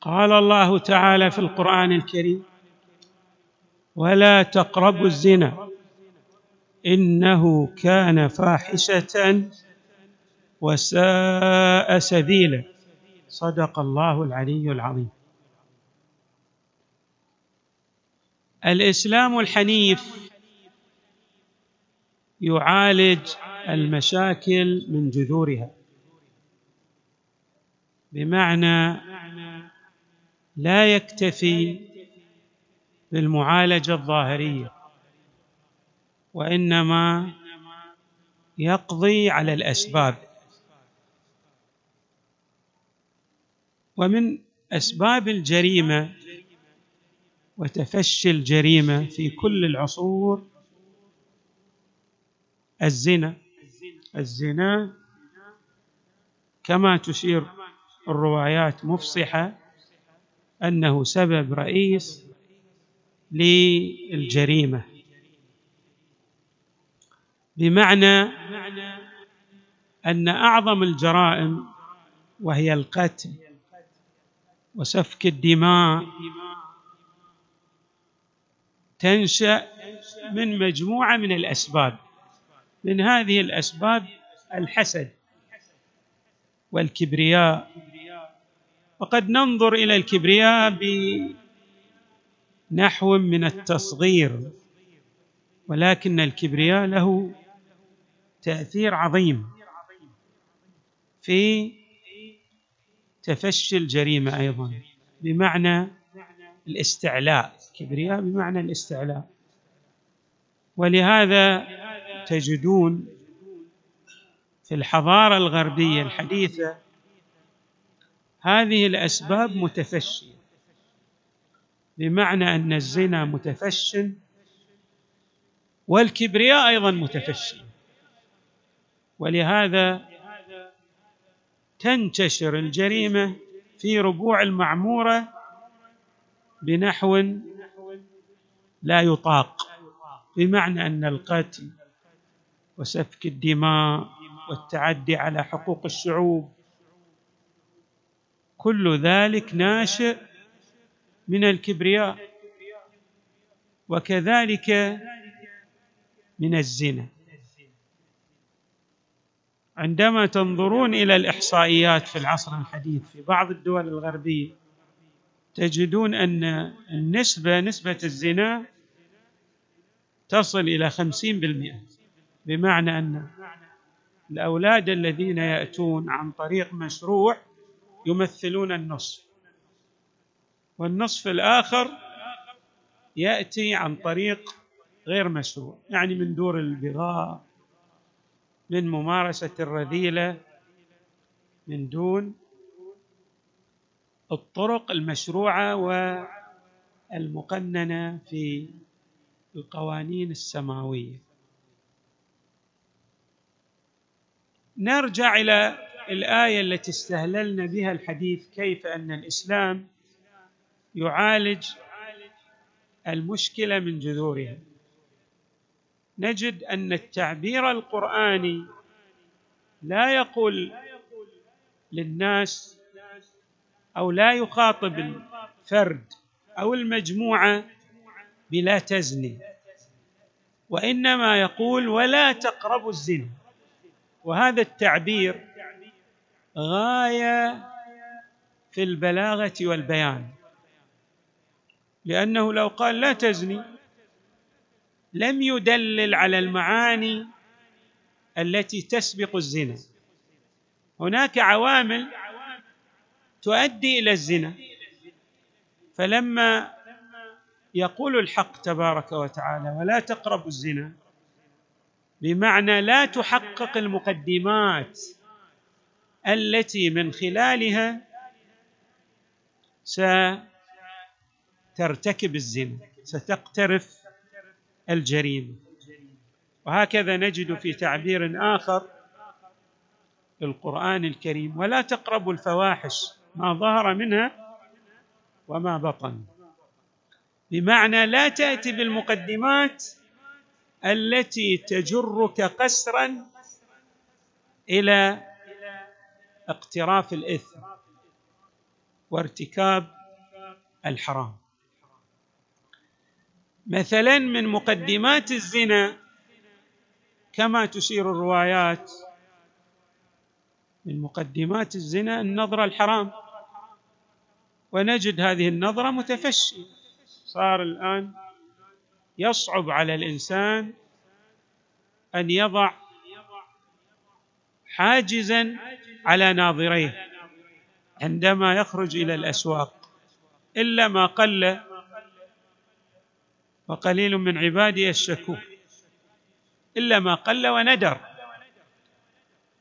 قال الله تعالى في القرآن الكريم ولا تقربوا الزنا إنه كان فاحشة وساء سبيلا. صدق الله العلي العظيم. الإسلام الحنيف يعالج المشاكل من جذورها بمعنى لا يكتفي بالمعالجة الظاهرية وإنما يقضي على الأسباب. ومن أسباب الجريمة وتفشي الجريمة في كل العصور الزنا. الزنا كما تشير الروايات مفصحة أنه سبب رئيس للجريمة. بمعنى أن أعظم الجرائم وهي القتل وسفك الدماء تنشأ من مجموعة من الأسباب من هذه الأسباب الحسد والكبرياء وقد ننظر إلى الكبرياء بنحو من التصغير ولكن الكبرياء له تأثير عظيم في تفشي الجريمة أيضا بمعنى الاستعلاء. كبرياء بمعنى الاستعلاء. ولهذا تجدون في الحضارة الغربية الحديثة هذه الأسباب متفشية. بمعنى أن الزنا متفش والكبرياء أيضا متفشي ولهذا تنتشر الجريمة في ربوع المعمورة بنحو لا يطاق. بمعنى أن القتل وسفك الدماء والتعدي على حقوق الشعوب كل ذلك ناشئ من الكبرياء وكذلك من الزنا. عندما تنظرون إلى الإحصائيات في العصر الحديث في بعض الدول الغربية تجدون أن النسبة نسبة الزنا تصل إلى خمسين بالمئة بمعنى أن الأولاد الذين يأتون عن طريق مشروع يمثلون النصف. والنصف الآخر يأتي عن طريق غير مشروع يعني من دور البغاء من ممارسة الرذيلة من دون الطرق المشروعة والمقننة في القوانين السماوية. نرجع إلى الآية التي استهللنا بها الحديث كيف أن الإسلام يعالج المشكلة من جذورها. نجد أن التعبير القرآني لا يقول للناس أو لا يخاطب الفرد أو المجموعة بلا تزني وإنما يقول ولا تقربوا الزنا. وهذا التعبير غاية في البلاغة والبيان. لأنه لو قال لا تزني لم يدلل على المعاني التي تسبق الزنا. هناك عوامل تؤدي إلى الزنا. فلما يقول الحق تبارك وتعالى ولا تقربوا الزنا بمعنى لا تحقق المقدمات التي من خلالها سترتكب الزنا ستقترف الجريمة. وهكذا نجد في تعبير آخر للقران الكريم ولا تقربوا الفواحش ما ظهر منها وما بطن. بمعنى لا تأتي بالمقدمات التي تجرك قسرا إلى اقتراف الإثم وارتكاب الحرام. مثلا من مقدمات الزنا كما تشير الروايات من مقدمات الزنا النظره الحرام. ونجد هذه النظرة متفشية. صار الآن يصعب على الإنسان أن يضع حاجزا على ناظريه عندما يخرج إلى الأسواق إلا ما قل وقليل من عبادي الشكور إلا ما قل وندر.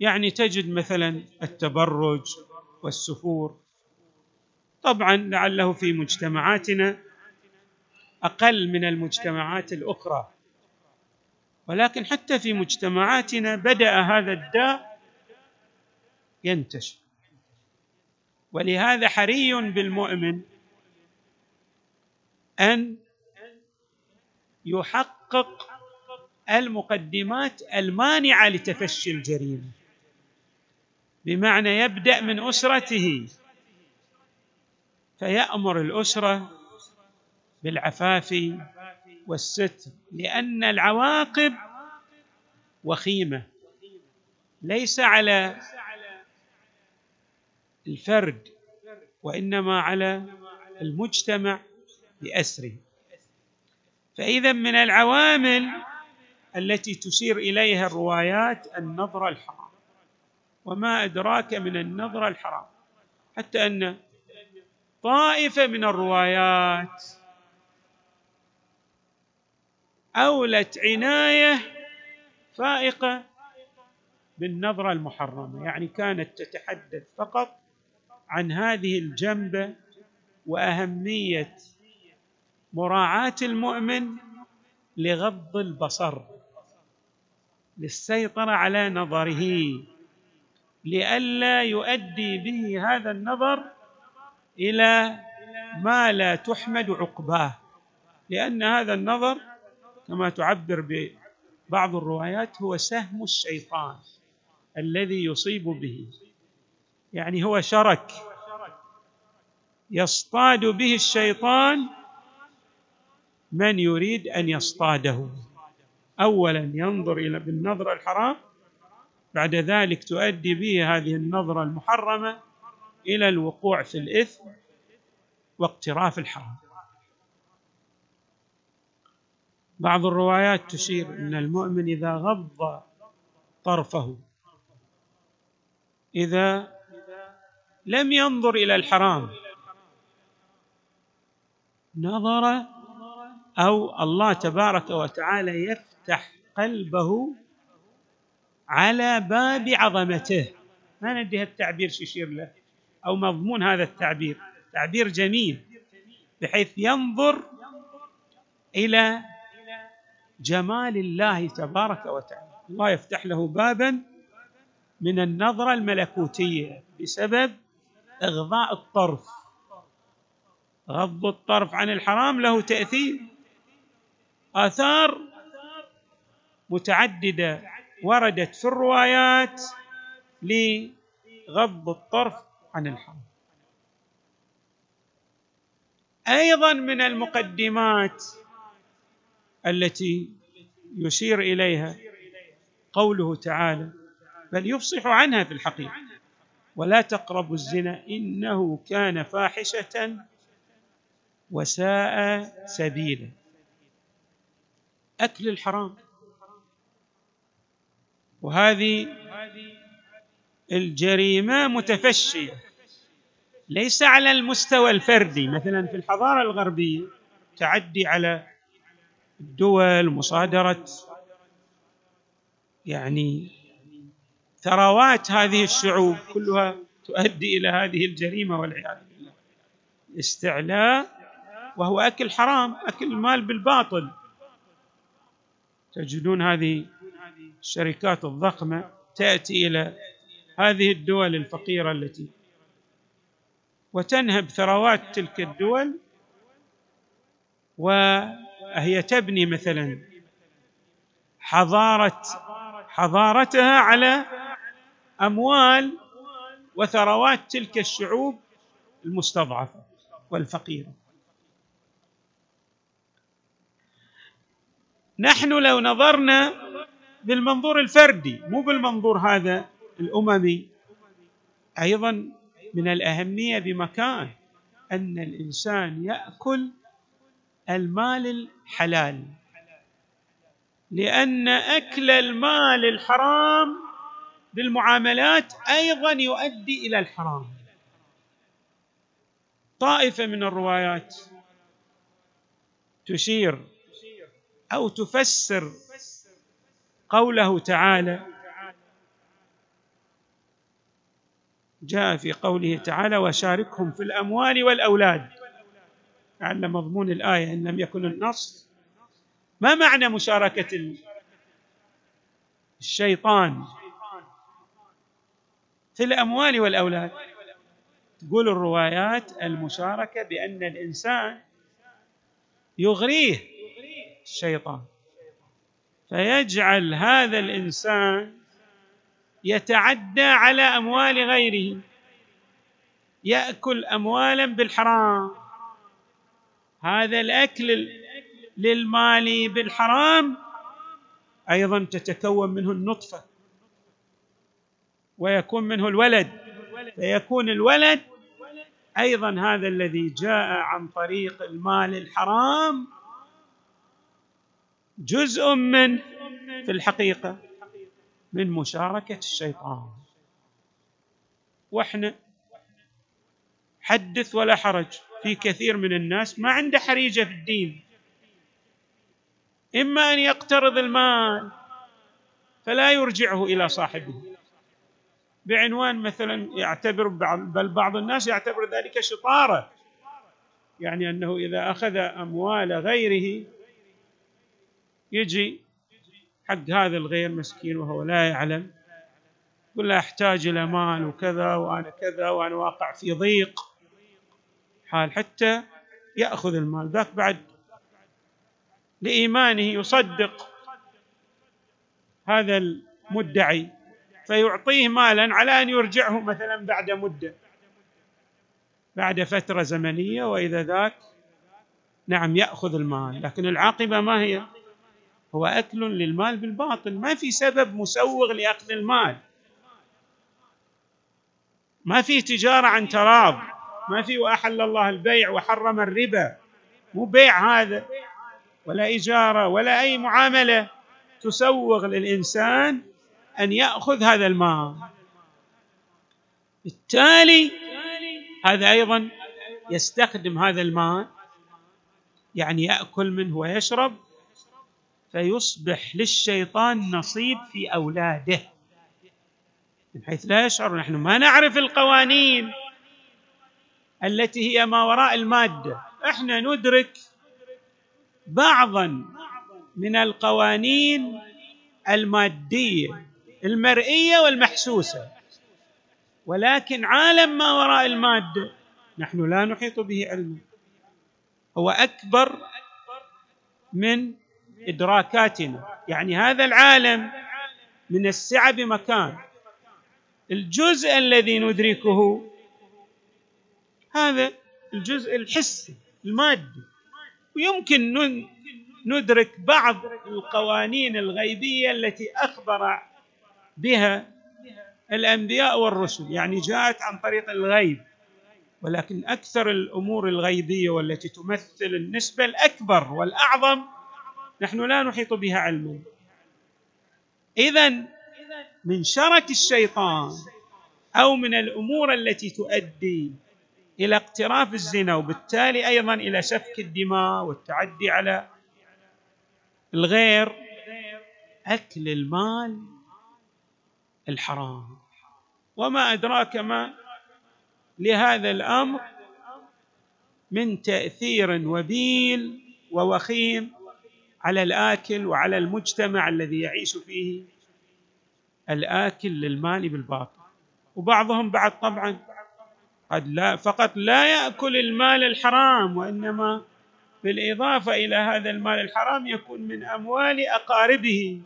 يعني تجد مثلا التبرج والسفور طبعا لعله في مجتمعاتنا أقل من المجتمعات الأخرى ولكن حتى في مجتمعاتنا بدأ هذا الداء ينتشر. ولهذا حري بالمؤمن أن يحقق المقدمات المانعة لتفشي الجريمة. بمعنى يبدأ من أسرته فيأمر الأسرة بالعفاف والستر لأن العواقب وخيمة ليس على الفرد وإنما على المجتمع باسره فإذا من العوامل التي تشير إليها الروايات النظره الحرام وما أدراك من النظره الحرام. حتى أن طائفة من الروايات أولت عناية فائقة بالنظره المحرمه يعني كانت تتحدث فقط عن هذه الجنبة وأهمية مراعاة المؤمن لغض البصر للسيطرة على نظره لئلا يؤدي به هذا النظر إلى ما لا تحمد عقباه لأن هذا النظر كما تعبر ببعض الروايات هو سهم الشيطان الذي يصيب به. يعني هو شرك. يصطاد به الشيطان من يريد أن يصطاده. اولا ينظر إلى بالنظره الحرام بعد ذلك تؤدي به هذه النظرة المحرمة إلى الوقوع في الإثم واقتراف الحرام. بعض الروايات تشير إن المؤمن إذا غض طرفه إذا لم ينظر إلى الحرام. نظر أو الله تبارك وتعالى يفتح قلبه على باب عظمته. ما ندري التعبير يشير له. أو مضمون هذا التعبير. تعبير جميل. بحيث ينظر إلى جمال الله تبارك وتعالى. الله يفتح له بابا من النظرة الملكوتية. بسبب إغضاء الطرف. غض الطرف عن الحرام له تأثير آثار متعددة وردت في الروايات لغض الطرف عن الحرام. أيضا من المقدمات التي يشير إليها قوله تعالى بل يفصح عنها في الحقيقة. ولا تقربوا الزنا إنه كان فاحشة وساء سبيلا. أكل الحرام. وهذه الجريمة متفشية. ليس على المستوى الفردي مثلا في الحضارة الغربية تعدي على الدول مصادرة يعني ثروات هذه الشعوب كلها تؤدي إلى هذه الجريمة والعياذ بالله. استعلاء وهو أكل حرام أكل المال بالباطل. تجدون هذه الشركات الضخمة تأتي إلى هذه الدول الفقيرة التي وتنهب ثروات تلك الدول وهي تبني مثلا حضارة حضارتها على أموال وثروات تلك الشعوب المستضعفة والفقيرة. نحن لو نظرنا بالمنظور الفردي مو بالمنظور هذا الأممي أيضا من الأهمية بمكان أن الإنسان يأكل المال الحلال لأن أكل المال الحرام بالمعاملات أيضا يؤدي إلى الحرام. طائفة من الروايات تشير أو تفسر قوله تعالى جاء في قوله تعالى وشاركهم في الأموال والأولاد لعل مضمون الآية إن لم يكن النص. ما معنى مشاركة الشيطان؟ في الأموال والأولاد. تقول الروايات المشاركة بأن الإنسان يغريه الشيطان فيجعل هذا الإنسان يتعدى على أموال غيره يأكل اموالا بالحرام. هذا الأكل للمال بالحرام أيضا تتكون منه النطفة. ويكون منه الولد. فيكون الولد أيضا هذا الذي جاء عن طريق المال الحرام جزء من في الحقيقة من مشاركة الشيطان. وإحنا حدث ولا حرج في كثير من الناس ما عنده حريجة في الدين. إما أن يقترض المال فلا يرجعه إلى صاحبه. بعنوان مثلا يعتبر بل بعض الناس يعتبر ذلك شطارة. يعني أنه إذا أخذ أموال غيره يجي حق هذا الغير مسكين وهو لا يعلم يقول له أحتاج إلى مال وكذا وأنا كذا وأنا واقع في ضيق. حال حتى يأخذ المال. ذاك بعد لإيمانه يصدق هذا المدعي. فيعطيه مالا على أن يرجعه مثلا بعد مدة. بعد فترة زمنية وإذا ذاك نعم يأخذ المال. لكن العاقبة ما هي؟ هو أكل للمال بالباطل. ما في سبب مسوغ لأخذ المال. ما في تجارة عن تراض. ما في وأحل الله البيع وحرم الربا. مو بيع هذا. ولا إجارة ولا أي معاملة تسوغ للإنسان أن يأخذ هذا المال بالتالي هذا أيضا يستخدم هذا المال يعني يأكل منه ويشرب فيصبح للشيطان نصيب في أولاده من حيث لا يشعر. نحن ما نعرف القوانين التي هي ما وراء المادة. إحنا ندرك بعضا من القوانين المادية. المرئية والمحسوسة. ولكن عالم ما وراء المادة نحن لا نحيط به علما. هو أكبر من إدراكاتنا. يعني هذا العالم من السعة بمكان. الجزء الذي ندركه هذا الجزء الحسي المادي. ويمكن ندرك بعض القوانين الغيبية التي أخبر بها الأنبياء والرسل يعني جاءت عن طريق الغيب. ولكن أكثر الأمور الغيبية والتي تمثل النسبة الأكبر والأعظم نحن لا نحيط بها علما. اذا من شرك الشيطان أو من الأمور التي تؤدي إلى اقتراف الزنا وبالتالي أيضا إلى سفك الدماء والتعدي على الغير أكل المال الحرام. وما أدراك ما لهذا الأمر من تأثير وبيل ووخيم على الآكل وعلى المجتمع الذي يعيش فيه. الآكل للمال بالباطل. وبعضهم بعد طبعا قد لا فقط لا يأكل المال الحرام وإنما بالإضافة إلى هذا المال الحرام يكون من أموال أقاربه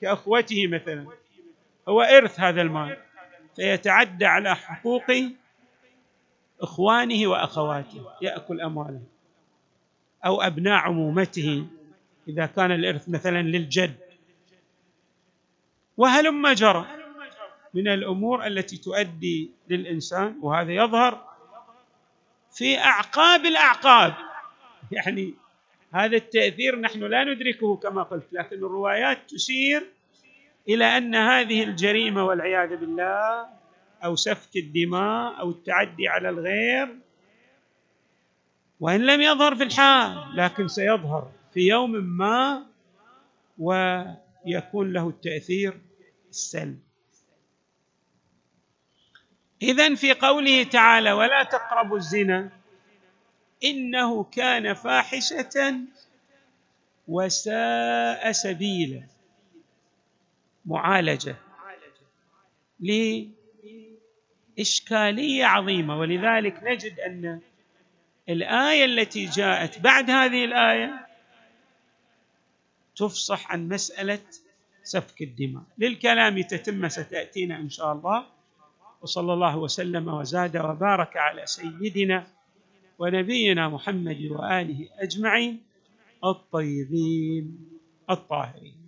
كأخوته مثلا. هو إرث هذا المال. فيتعدى على حقوق إخوانه وأخواته. يأكل اموالهم أو أبناء عمومته إذا كان الإرث مثلا للجد. وهلم جرى من الأمور التي تؤدي للإنسان وهذا يظهر في أعقاب الأعقاب. يعني هذا التأثير نحن لا ندركه كما قلت لكن الروايات تشير إلى أن هذه الجريمة والعياذ بالله أو سفك الدماء أو التعدي على الغير وإن لم يظهر في الحال لكن سيظهر في يوم ما ويكون له التأثير السلبي. اذا في قوله تعالى ولا تقربوا الزنا إنه كان فاحشة وساء سبيلا. معالجة. لإشكالية عظيمة. ولذلك نجد أن الآية التي جاءت بعد هذه الآية تفصح عن مسألة سفك الدماء. للكلام تتمه ستأتينا إن شاء الله. وصلى الله وسلم وزاد وبارك على سيدنا ونبينا محمد وآله أجمعين الطيبين الطاهرين.